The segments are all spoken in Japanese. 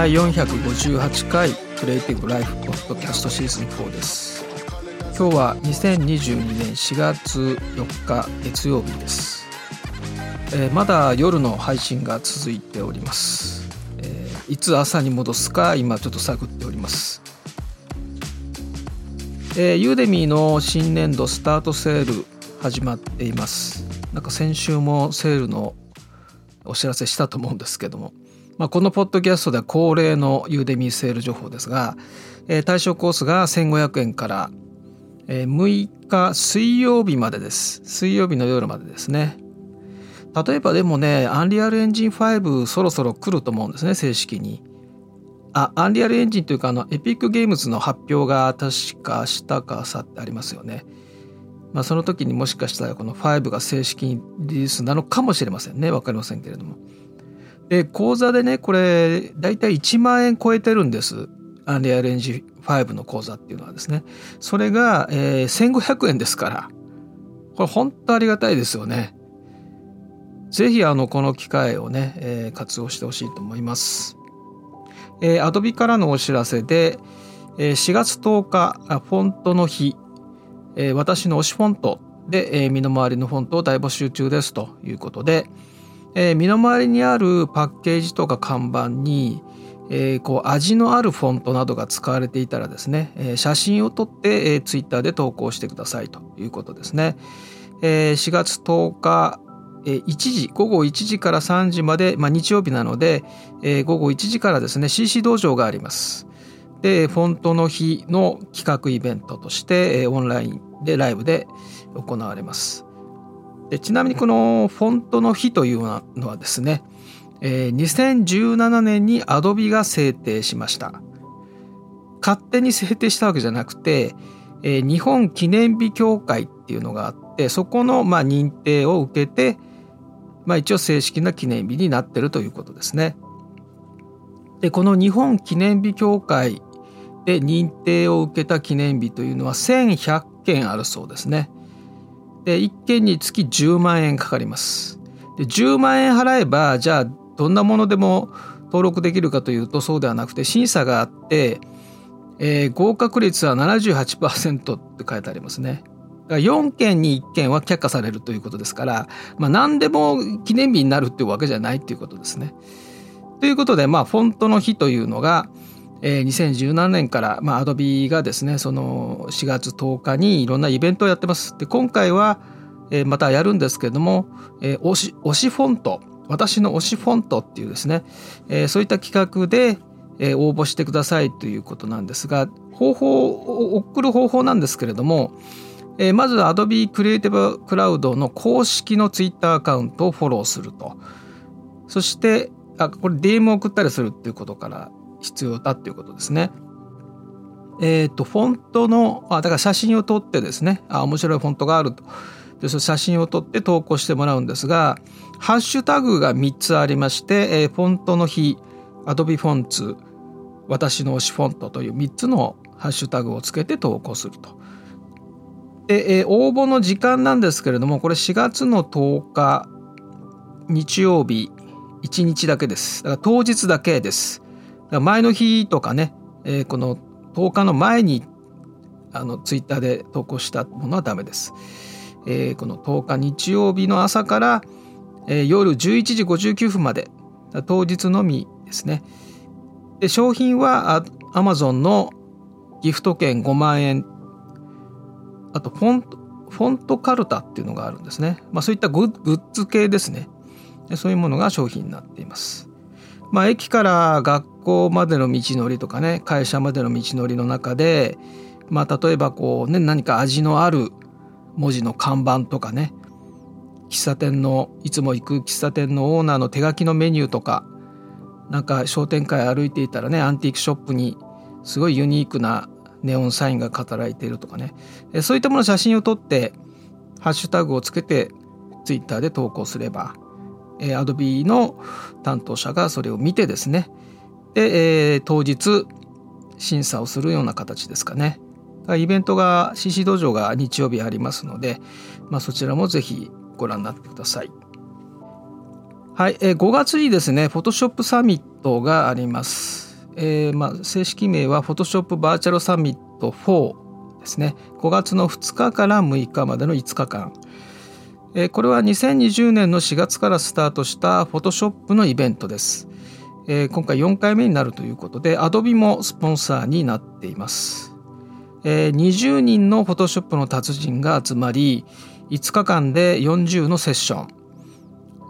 第458回クリエイティブライフポッドキャストシーズン4です。今日は2022年4月4日月曜日です、えー、まだ夜の配信が続いております、えー、いつ朝に戻すか今ちょっと探っております。えー、ユーデミーの新年度スタートセール始まっています。なんか先週もセールのお知らせしたと思うんですけども、まあ、このポッドキャストでは恒例のユーデミーセール情報ですが、えー、対象コースが1500円から、えー、6日水曜日までです。水曜日の夜までですね。例えばでもねアンリアルエンジン5そろそろ来ると思うんですね正式に。あアンリアルエンジンというかあのエピックゲームズの発表が確か明日か明後日ありますよね。まあ、その時にもしかしたらこの5が正式にリリースなのかもしれませんね。分かりませんけれども。で講座でねこれ大体1万円超えてるんですアンリアルエンジ5の講座っていうのはですねそれが、えー、1500円ですからこれ本当ありがたいですよね。ぜひあのこの機会をね、えー、活用してほしいと思います。えー、Adobe からのお知らせで、えー、4月10日フォントの日えー、私の推しフォントで、えー、身の回りのフォントを大募集中ですということで、えー、身の回りにあるパッケージとか看板に、えー、こう味のあるフォントなどが使われていたらですね、えー、写真を撮って、えー、ツイッターで投稿してくださいということですね。えー、4月10日1時午後1時から3時まで、まあ、日曜日なので、えー、午後1時からですね CC 道場があります。でフォントの日の企画イベントとしてオンラインでライブで行われますでちなみにこのフォントの日というのはですね、えー、2017年に Adobe が制定しました勝手に制定したわけじゃなくて、えー、日本記念日協会っていうのがあってそこのまあ認定を受けて、まあ、一応正式な記念日になってるということですね。でこの日本記念日協会で認定を受けた記念日というのは1100件あるそうですね。で1件につき10万円かかります。で10万円払えばじゃあどんなものでも登録できるかというとそうではなくて審査があって、えー、合格率は78%って書いてありますね。4件に1件は却下されるということですから、まあ、何でも記念日になるっていうわけじゃないということですね。ということで、まあ、フォントの日というのが、えー、2017年から、まあ、Adobe がですねその4月10日にいろんなイベントをやってます。で今回は、えー、またやるんですけれども、えー、推し推しフォント私の推しフォントっていうですね、えー、そういった企画で、えー、応募してくださいということなんですが方法を送る方法なんですけれども、えー、まず Adobe Creative Cloud の公式の Twitter アカウントをフォローするとそしてあこれ DM を送ったりするっていうことから必要だっていうことですね。えっ、ー、とフォントのあだから写真を撮ってですねあ面白いフォントがあるとでその写真を撮って投稿してもらうんですがハッシュタグが3つありまして、えー、フォントの日アドビフォンツ私の推しフォントという3つのハッシュタグをつけて投稿すると。で、えー、応募の時間なんですけれどもこれ4月の10日日曜日1日だけです。だから当日だけです。前の日とかね、えー、この10日の前にあのツイッターで投稿したものはダメです。えー、この10日日曜日の朝から、えー、夜11時59分まで当日のみですね。で商品はアマゾンのギフト券5万円あとフォントフォントカルタっていうのがあるんですね。まあ、そういったグッズ系ですね。そういうものが商品になっています。まあ、駅から学校までの道のりとかね会社までの道のりの中で、まあ、例えばこう、ね、何か味のある文字の看板とかね喫茶店のいつも行く喫茶店のオーナーの手書きのメニューとかなんか商店街歩いていたらねアンティークショップにすごいユニークなネオンサインが語られているとかね。そういったもの写真を撮ってハッシュタグをつけてツイッターで投稿すればえー、Adobe の担当者がそれを見てですねで、えー、当日審査をするような形ですかねイベントが CC 道場が日曜日ありますので、まあ、そちらもぜひご覧になってくださいはい、えー、5月にですね、フォトショップサミットがあります。えー、まあ、正式名はフォトショップバーチャルサミット4ですね。5月の2日から6日までの5日間。え、これは2020年の4月からスタートしたフォトショップのイベントです。え、今回4回目になるということで、Adobe もスポンサーになっています。え、20人のフォトショップの達人が集まり、5日間で40のセッション。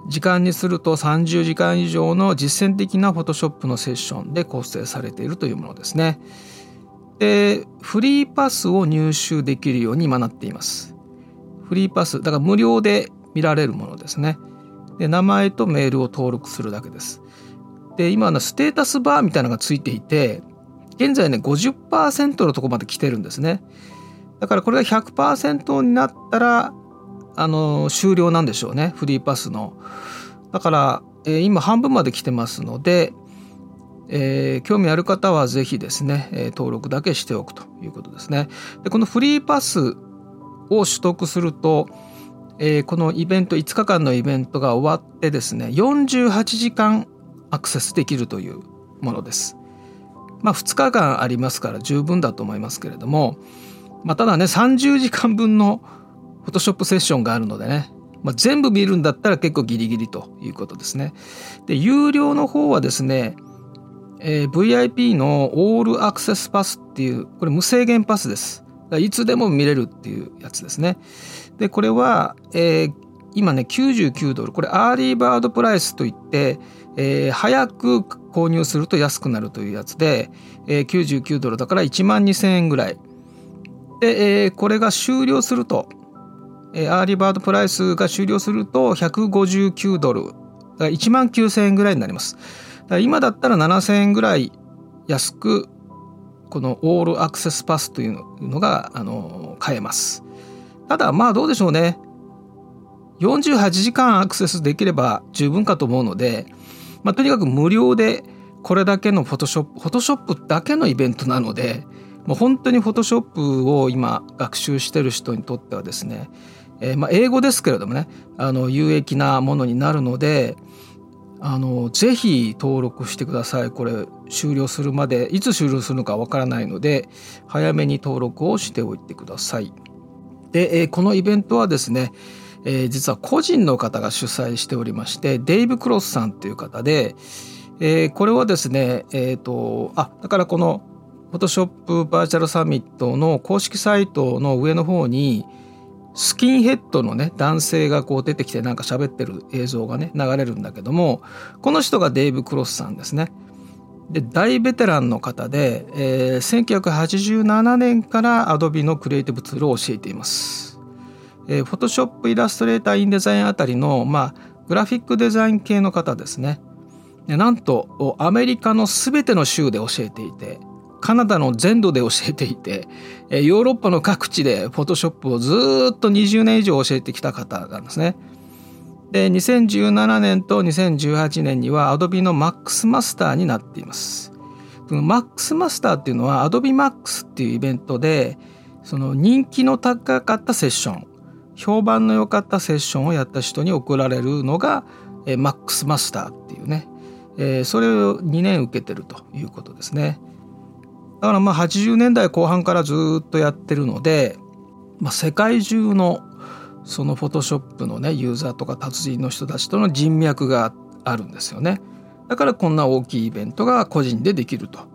時間にすると30時間以上の実践的なフォトショップのセッションで構成されているというものですね。で、フリーパスを入手できるように今なっています。フリーパス、だから無料で見られるものですね。で、名前とメールを登録するだけです。で、今のステータスバーみたいなのがついていて、現在ね、50%のとこまで来てるんですね。だからこれが100%になったら、あの終了なんでしょうねフリーパスの。だから、えー、今半分まで来てますので、えー、興味ある方はぜひですね、え、登録だけしておくということですね。でこのフリーパスを取得すると、えー、このイベント5日間のイベントが終わってですね48時間アクセスできるというものです。まあ2日間ありますから十分だと思いますけれども、まあ、ただね30時間分のフォトショップセッションがあるのでね、まあ、全部見るんだったら結構ギリギリということですね。で、有料の方はですね、えー、VIP のオールアクセスパスっていう、これ無制限パスです。いつでも見れるっていうやつですね。で、これは、えー、今ね、99ドル。これ、アーリーバードプライスといって、えー、早く購入すると安くなるというやつで、えー、99ドルだから1万2000円ぐらい。で、えー、これが終了すると、えアーリーバードプライスが終了すると159ドル1万9000円ぐらいになります今だったら7000円ぐらい安くこのオールアクセスパスというのがあの買えます。ただまあどうでしょうね。48時間アクセスできれば十分かと思うので、まあ、とにかく無料でこれだけのフォトショップフォトショップだけのイベントなのでもう本当にフォトショップを今学習してる人にとってはですねえー、まあ、英語ですけれどもねあの有益なものになるのであのぜひ登録してくださいこれ終了するまでいつ終了するのかわからないので早めに登録をしておいてください。で、え、このイベントはですね、え、実は個人の方が主催しておりましてデイブ・クロスさんという方で、え、これはですねえっ、とあだからこのフォトショップバーチャルサミットの公式サイトの上の方にスキンヘッドのね男性がこう出てきてなんか喋ってる映像がね流れるんだけどもこの人がデイブ・クロスさんですね。で大ベテランの方で、えー、1987年からアドビのクリエイティブツールを教えています。えー、フォトショップイラストレーターインデザインあたりの、まあ、グラフィックデザイン系の方ですね。でなんとアメリカの全ての州で教えていてカナダの全土で教えていて、ヨーロッパの各地でフォトショップをずっと20年以上教えてきた方なんですね。で、2017年と2018年には Adobe の Max マスターになっています。その Max マスターっていうのは Adobe Max っていうイベントで、その人気の高かったセッション、評判の良かったセッションをやった人に贈られるのが Max マスターっていうね、それを2年受けてるということですね。だからまあ80年代後半からずっとやってるので、まあ、世界中のそのフォトショップのねユーザーとか達人の人たちとの人脈があるんですよね。だからこんな大きいイベントが個人でできると。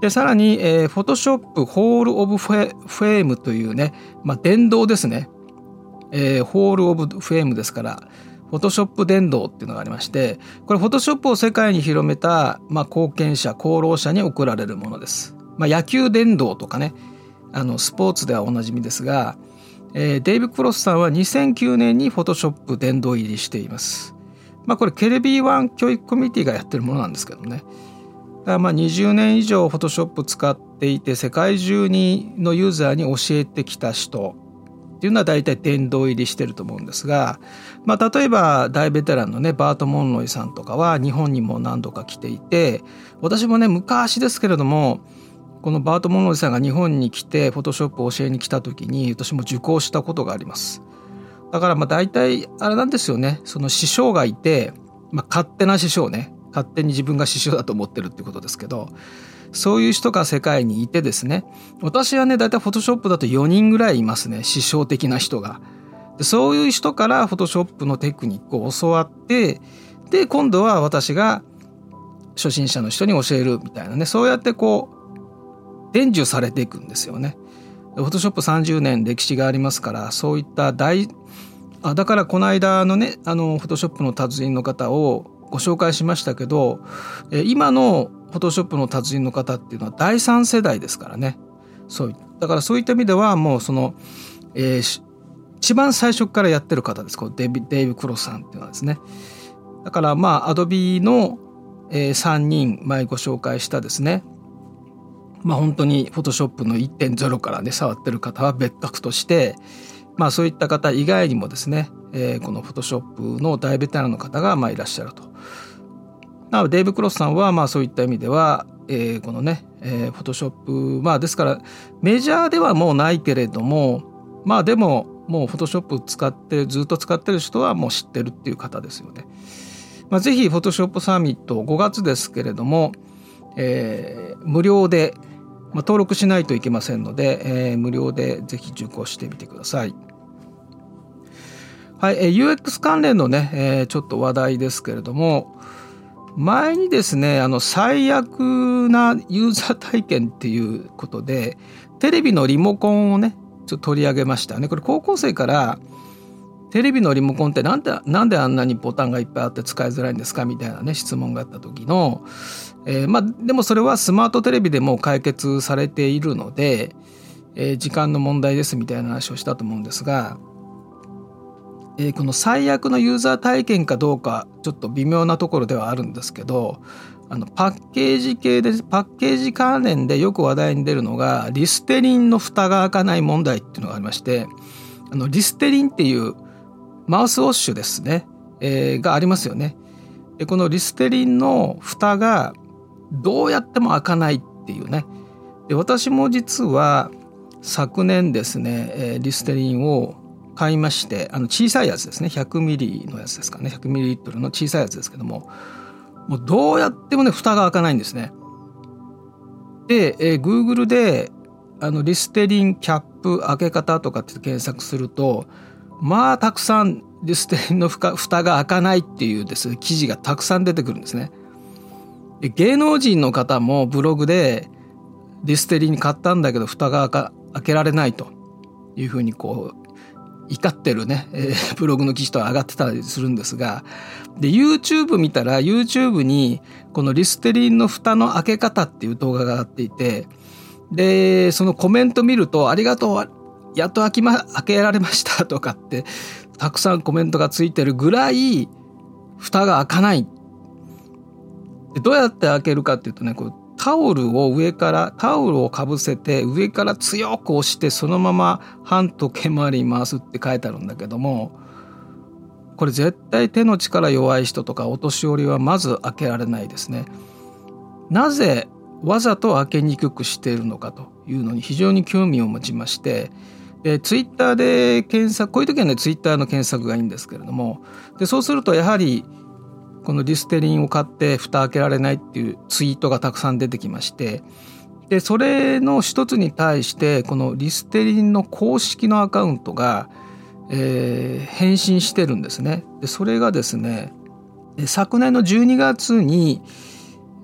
でさらに、えー、フォトショップホール・オブ・フェームというね、まあ、電動ですね、えー、ホール・オブ・フェームですからフォトショップ伝道っていうのがありましてこれフォトショップを世界に広めた、まあ、貢献者功労者に贈られるものです。まあ、野球伝道とかねあのスポーツではおなじみですが、えー、デイブ・クロスさんは2009年にフォトショップ殿堂入りしています。まあ、これケレビーワン教育コミュニティがやってるものなんですけどね。だからまあ20年以上フォトショップ使っていて世界中にのユーザーに教えてきた人っていうのは大体殿堂入りしてると思うんですが、まあ、例えば大ベテランのねバート・モンロイさんとかは日本にも何度か来ていて私もね昔ですけれどもこのバート・モンロイさんが日本に来てフォトショップを教えに来た時に私も受講したことがあります。だからまあ大体あれなんですよねその師匠がいてまあ、勝手な師匠ね勝手に自分が師匠だと思ってるってことですけどそういう人が世界にいてですね私はね大体フォトショップだと4人ぐらいいますね師匠的な人が。でそういう人からフォトショップのテクニックを教わってで今度は私が初心者の人に教えるみたいなねそうやってこう伝授されていくんですよね。フォトショップ30年歴史がありますからそういった大あだからこの間のねあのフォトショップの達人の方をご紹介しましたけど今のフォトショップの達人の方っていうのは第3世代ですからね。そうだからそういった意味ではもうその、えー、一番最初からやってる方です。こデビデイブ・クロスさんっていうのはですね。だからまあアドビの、えー、3人前ご紹介したですね。まあ本当にフォトショップの1.0からね触ってる方は別格としてまあそういった方以外にもですね、えー、このフォトショップの大ベテランの方がまあいらっしゃると。なのでデイブ・クロスさんはまあそういった意味では、えー、このね、えー、フォトショップまあですからメジャーではもうないけれどもまあでももうフォトショップ使ってずっと使ってる人はもう知ってるっていう方ですよね。まあ、ぜひフォトショップサミット5月ですけれども、えー、無料でまあ、登録しないといけませんので、えー、無料でぜひ受講してみてください。はい、えー、UX 関連のね、えー、ちょっと話題ですけれども前にですねあの最悪なユーザー体験っていうことでテレビのリモコンをねちょっと取り上げましたね。これ高校生からテレビのリモコンってなんでなんであんなにボタンがいっぱいあって使いづらいんですかみたいなね質問があった時の、えー、まあでもそれはスマートテレビでも解決されているので、えー、時間の問題ですみたいな話をしたと思うんですが、えー、この最悪のユーザー体験かどうかちょっと微妙なところではあるんですけどあのパッケージ系でパッケージ関連でよく話題に出るのがリステリンの蓋が開かない問題っていうのがありましてあのリステリンっていうマウスウォッシュですね、えー、がありますよね。でこのリステリンの蓋がどうやっても開かないっていうねで私も実は昨年ですね、えー、リステリンを買いましてあの小さいやつですね100ミリのやつですかね100ミリリットルの小さいやつですけどももうどうやってもね蓋が開かないんですね。で、えー、Google であのリステリンキャップ開け方とかって検索するとまあたくさんリステリンの蓋が開かないっていうですね記事がたくさん出てくるんですね。で芸能人の方もブログでリステリン買ったんだけど蓋が開けられないというふうにこう怒ってるね、えー、ブログの記事と上がってたりするんですがで YouTube 見たら YouTube にこのリステリンの蓋の開け方っていう動画が上がっていてでそのコメント見ると「ありがとうやっと開き、ま、開けられました」とかってたくさんコメントがついてるぐらい蓋が開かない。どうやって開けるかっていうとねこうタオルを上からタオルをかぶせて上から強く押してそのまま半時計回りに回すって書いてあるんだけどもこれ絶対手の力弱い人とかお年寄りはまず開けられないですね。なぜわざと開けにくくしているのかというのに非常に興味を持ちましてでツイッターで検索こういう時はねツイッターの検索がいいんですけれどもでそうするとやはりこのリステリンを買って蓋開けられないっていうツイートがたくさん出てきましてでそれの一つに対してこのリステリンの公式のアカウントが、えー、返信してるんですね。でそれがですね昨年の12月に、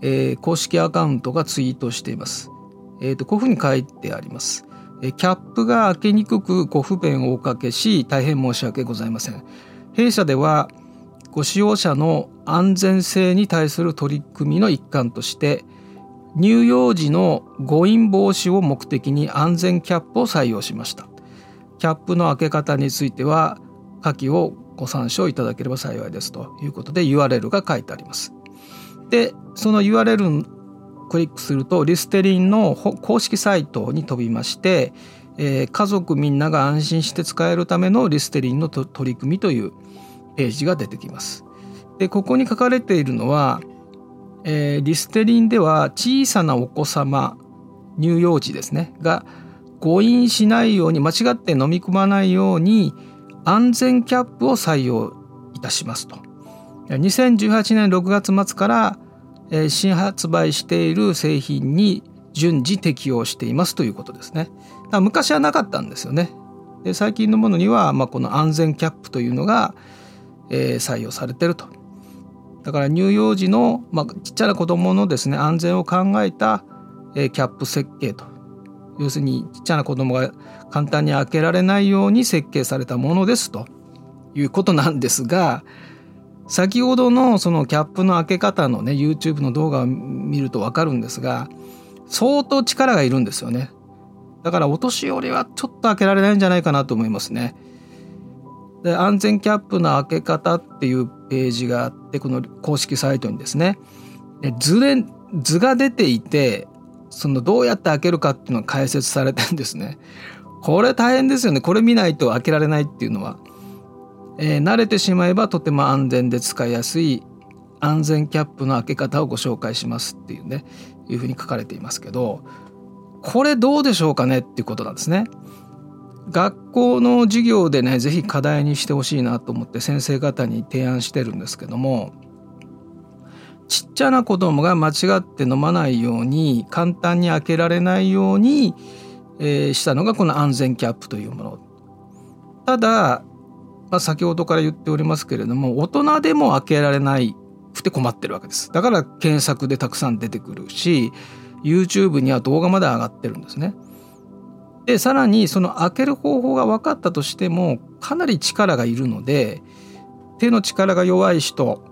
えー、公式アカウントがツイートしています。えーと、こういうふうに書いてあります。キャップが開けにくくご不便をおかけし大変申し訳ございません。弊社ではご使用者の安全性に対する取り組みの一環として乳幼児の誤飲防止を目的に安全キャップを採用しました。キャップの開け方については下記をご参照いただければ幸いですということで URL が書いてあります。でその URL をクリックするとリステリンの公式サイトに飛びまして、え、家族みんなが安心して使えるためのリステリンの取り組みというページが出てきます。でここに書かれているのは、えー、リステリンでは小さなお子様乳幼児ですねが誤飲しないように間違って飲み込まないように安全キャップを採用いたしますと。2018年6月末から、新発売している製品に順次適用していますということですね。昔はなかったんですよね。で最近のものには、まあ、この安全キャップというのが、えー、採用されてると。だから乳幼児の、まあ、ちっちゃな子どものですね安全を考えた、えー、キャップ設計と。要するにちっちゃな子どもが簡単に開けられないように設計されたものですと。いうことなんですが先ほどのそのキャップの開け方のね YouTube の動画を見ると分かるんですが相当力がいるんですよね。だからお年寄りはちょっと開けられないんじゃないかなと思いますね。で安全キャップの開け方っていうページがあってこの公式サイトにですね。図で図が出ていてそのどうやって開けるかっていうのが解説されてんですね。これ大変ですよね。これ見ないと開けられないっていうのは、えー、慣れてしまえばとても安全で使いやすい安全キャップの開け方をご紹介しますっていうね。いうふうに書かれていますけどこれどうでしょうかねっていうことなんですね。学校の授業でね是非課題にしてほしいなと思って先生方に提案してるんですけどもちっちゃな子供が間違って飲まないように簡単に開けられないように、え、したのがこの安全キャップというもの。ただ、まあ、先ほどから言っておりますけれども大人でも開けられないくて困ってるわけです。だから検索でたくさん出てくるし YouTube には動画まで上がってるんですね。でさらにその開ける方法が分かったとしてもかなり力がいるので手の力が弱い人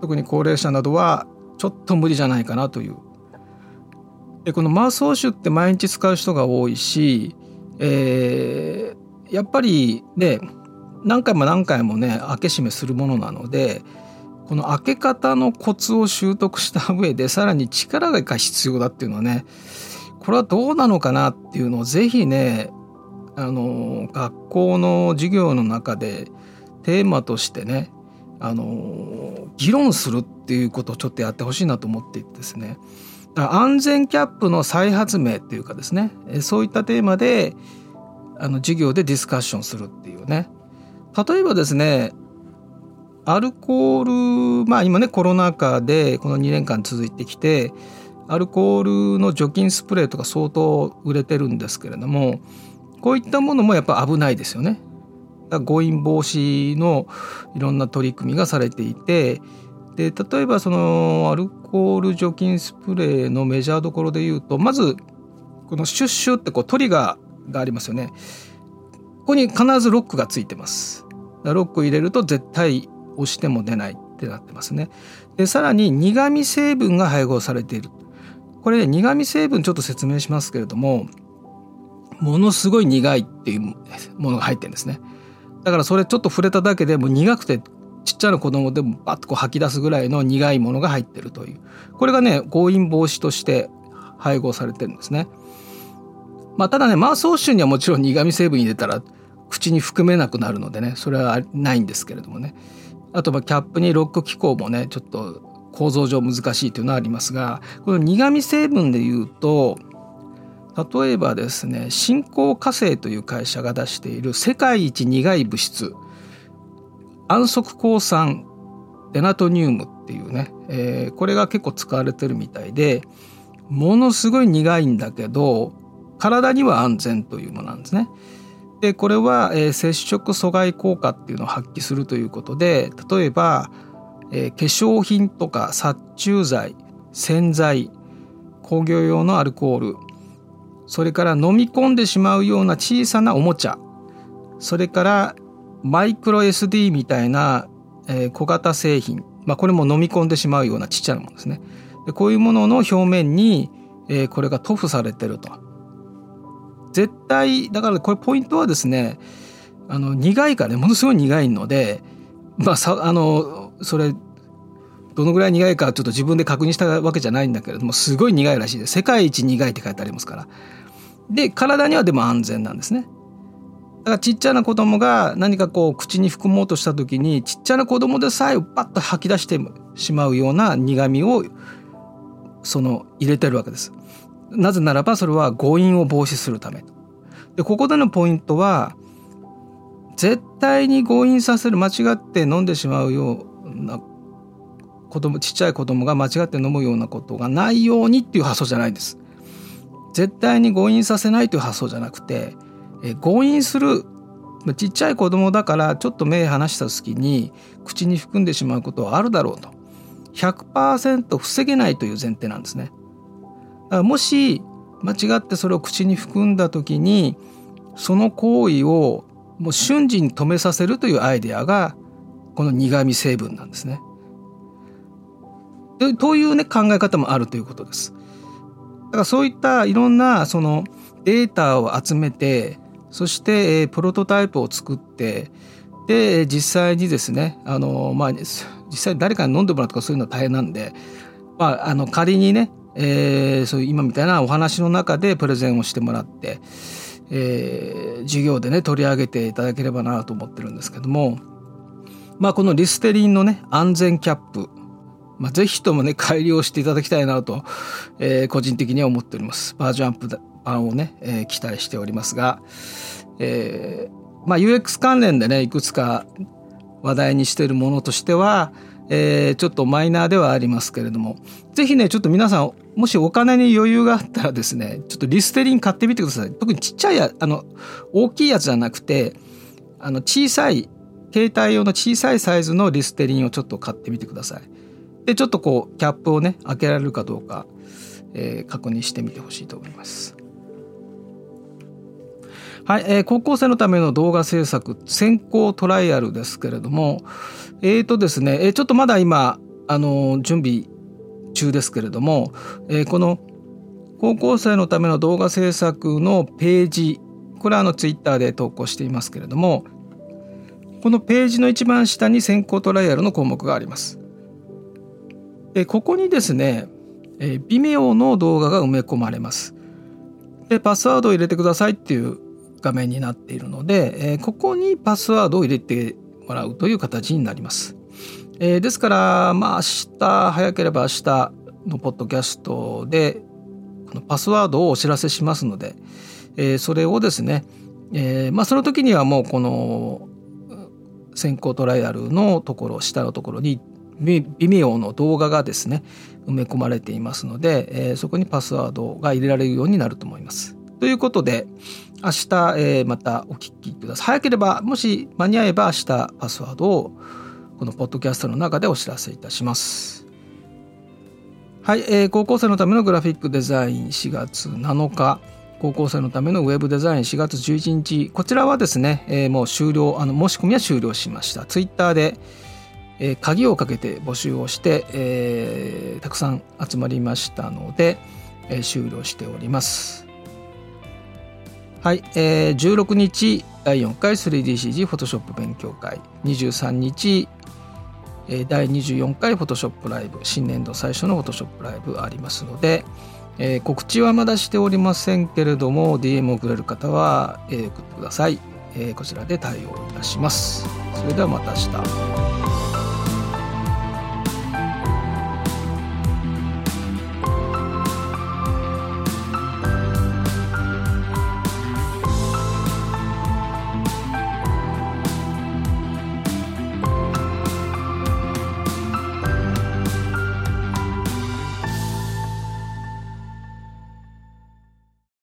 特に高齢者などはちょっと無理じゃないかなという。でこのマウスウォッシュって毎日使う人が多いし、えー、やっぱりね何回も何回もね開け閉めするものなのでこの開け方のコツを習得した上でさらに力が必要だっていうのはねこれはどうなのかなっていうのをぜひねあの学校の授業の中でテーマとしてねあの議論するっていうことをちょっとやってほしいなと思っていてですね。安全キャップの再発明っていうかですねそういったテーマであの授業でディスカッションするっていうね。例えばですねアルコールまあ今ねコロナ禍でこの2年間続いてきてアルコールの除菌スプレーとか相当売れてるんですけれどもこういったものもやっぱ危ないですよね。誤飲防止のいろんな取り組みがされていてで例えばそのアルコール除菌スプレーのメジャーどころで言うとまずこのシュッシュってこうトリガーがありますよね。ここに必ずロックがついてます。ロック入れると絶対押しても出ないってなってますね。でさらに苦味成分が配合されている。これ、苦味成分ちょっと説明しますけれどもものすごい苦いっていうものが入ってるんですね。だからそれちょっと触れただけでも苦くてちっちゃな子供でもバッとこう吐き出すぐらいの苦いものが入ってるというこれがね強引防止として配合されてるんですね。まあ、ただねマウスウォッシュにはもちろん苦味成分入れたら口に含めなくなるのでねそれはないんですけれどもねあとまあキャップにロック機構もねちょっと構造上難しいというのはありますがこの苦味成分でいうと例えばですね新興火星という会社が出している世界一苦い物質安息鉱酸デナトニウムっていうね、えー、これが結構使われてるみたいでものすごい苦いんだけど体には安全というものなんですね。でこれは、えー、接触阻害効果っていうのを発揮するということで例えば、えー、化粧品とか殺虫剤洗剤工業用のアルコールそれから飲み込んでしまうような小さなおもちゃそれからマイクロ SD みたいな、えー、小型製品、まあ、これも飲み込んでしまうようなちっちゃなものですね。でこういうものの表面に、えー、これが塗布されてると。絶対だからこれポイントはですねあの苦いからねものすごい苦いのでまあさあのそれどのぐらい苦いかちょっと自分で確認したわけじゃないんだけれどもすごい苦いらしいです世界一苦いって書いてありますからで体にはでも安全なんですね。だからちっちゃな子供が何かこう口に含もうとした時にちっちゃな子供でさえパッと吐き出してしまうような苦味をその入れてるわけです。なぜならばそれは誤飲を防止するため。でここでのポイントは絶対に誤飲させる間違って飲んでしまうような子供ちっちゃい子供が間違って飲むようなことがないようにっていう発想じゃないです。絶対に誤飲させないという発想じゃなくて、え誤飲するちっちゃい子供だからちょっと目離した時に口に含んでしまうことはあるだろうと100%防げないという前提なんですね。だからもし間違ってそれを口に含んだ時にその行為をもう瞬時に止めさせるというアイデアがこの苦味成分なんですね。というね考え方もあるということです。だからそういったいろんなそのデータを集めてそしてプロトタイプを作ってで実際にですねあの、まあ、実際誰かに飲んでもらうとかそういうのは大変なんで、まあ、あの仮にね、えー、そういう今みたいなお話の中でプレゼンをしてもらって、えー、授業でね取り上げていただければなと思ってるんですけども、まあ、このリステリンのね安全キャップ。まあ、ぜひともね改良していただきたいなと、えー、個人的には思っております。バージョンアップ版をね、えー、期待しておりますが、えー、まあ、UX 関連でねいくつか話題にしているものとしては、えー、ちょっとマイナーではありますけれどもぜひねちょっと皆さんもしお金に余裕があったらですねちょっとリステリン買ってみてください。特にちっちゃいやあの大きいやつじゃなくてあの小さい携帯用の小さいサイズのリステリンをちょっと買ってみてください。でちょっとこうキャップをね開けられるかどうか、えー、確認してみてほしいと思います。はい、えー、高校生のための動画制作先行トライアルですけれどもえ、ー、とですね、えー、ちょっとまだ今あの準備中ですけれども、えー、この高校生のための動画制作のページこれはあのツイッターで投稿していますけれどもこのページの一番下に先行トライアルの項目があります。でここにですね、えー、微妙の動画が埋め込まれます。でパスワードを入れてくださいっていう画面になっているので、え、ここにパスワードを入れてもらうという形になります。え、ですからまあ明日早ければ明日のポッドキャストでこのパスワードをお知らせしますので、え、それをですね、え、まあその時にはもうこの先行トライアルのところ下のところに微妙の動画がですね埋め込まれていますので、えー、そこにパスワードが入れられるようになると思います。ということで明日、えー、またお聞きください。早ければもし間に合えば明日パスワードをこのポッドキャストの中でお知らせいたします。はい、えー、高校生のためのグラフィックデザイン4月7日高校生のためのウェブデザイン4月11日。こちらはですね、えー、もう終了あの申し込みは終了しました。ツイッターでえー、鍵をかけて募集をして、えー、たくさん集まりましたので、えー、終了しております。はい、えー、16日第4回 3DCG フォトショップ勉強会。23日、第24回フォトショップライブ。新年度最初のフォトショップライブありますので、えー、告知はまだしておりませんけれども DM をくれる方は、えー、送ってください、えー、こちらで対応いたします。それではまた明日。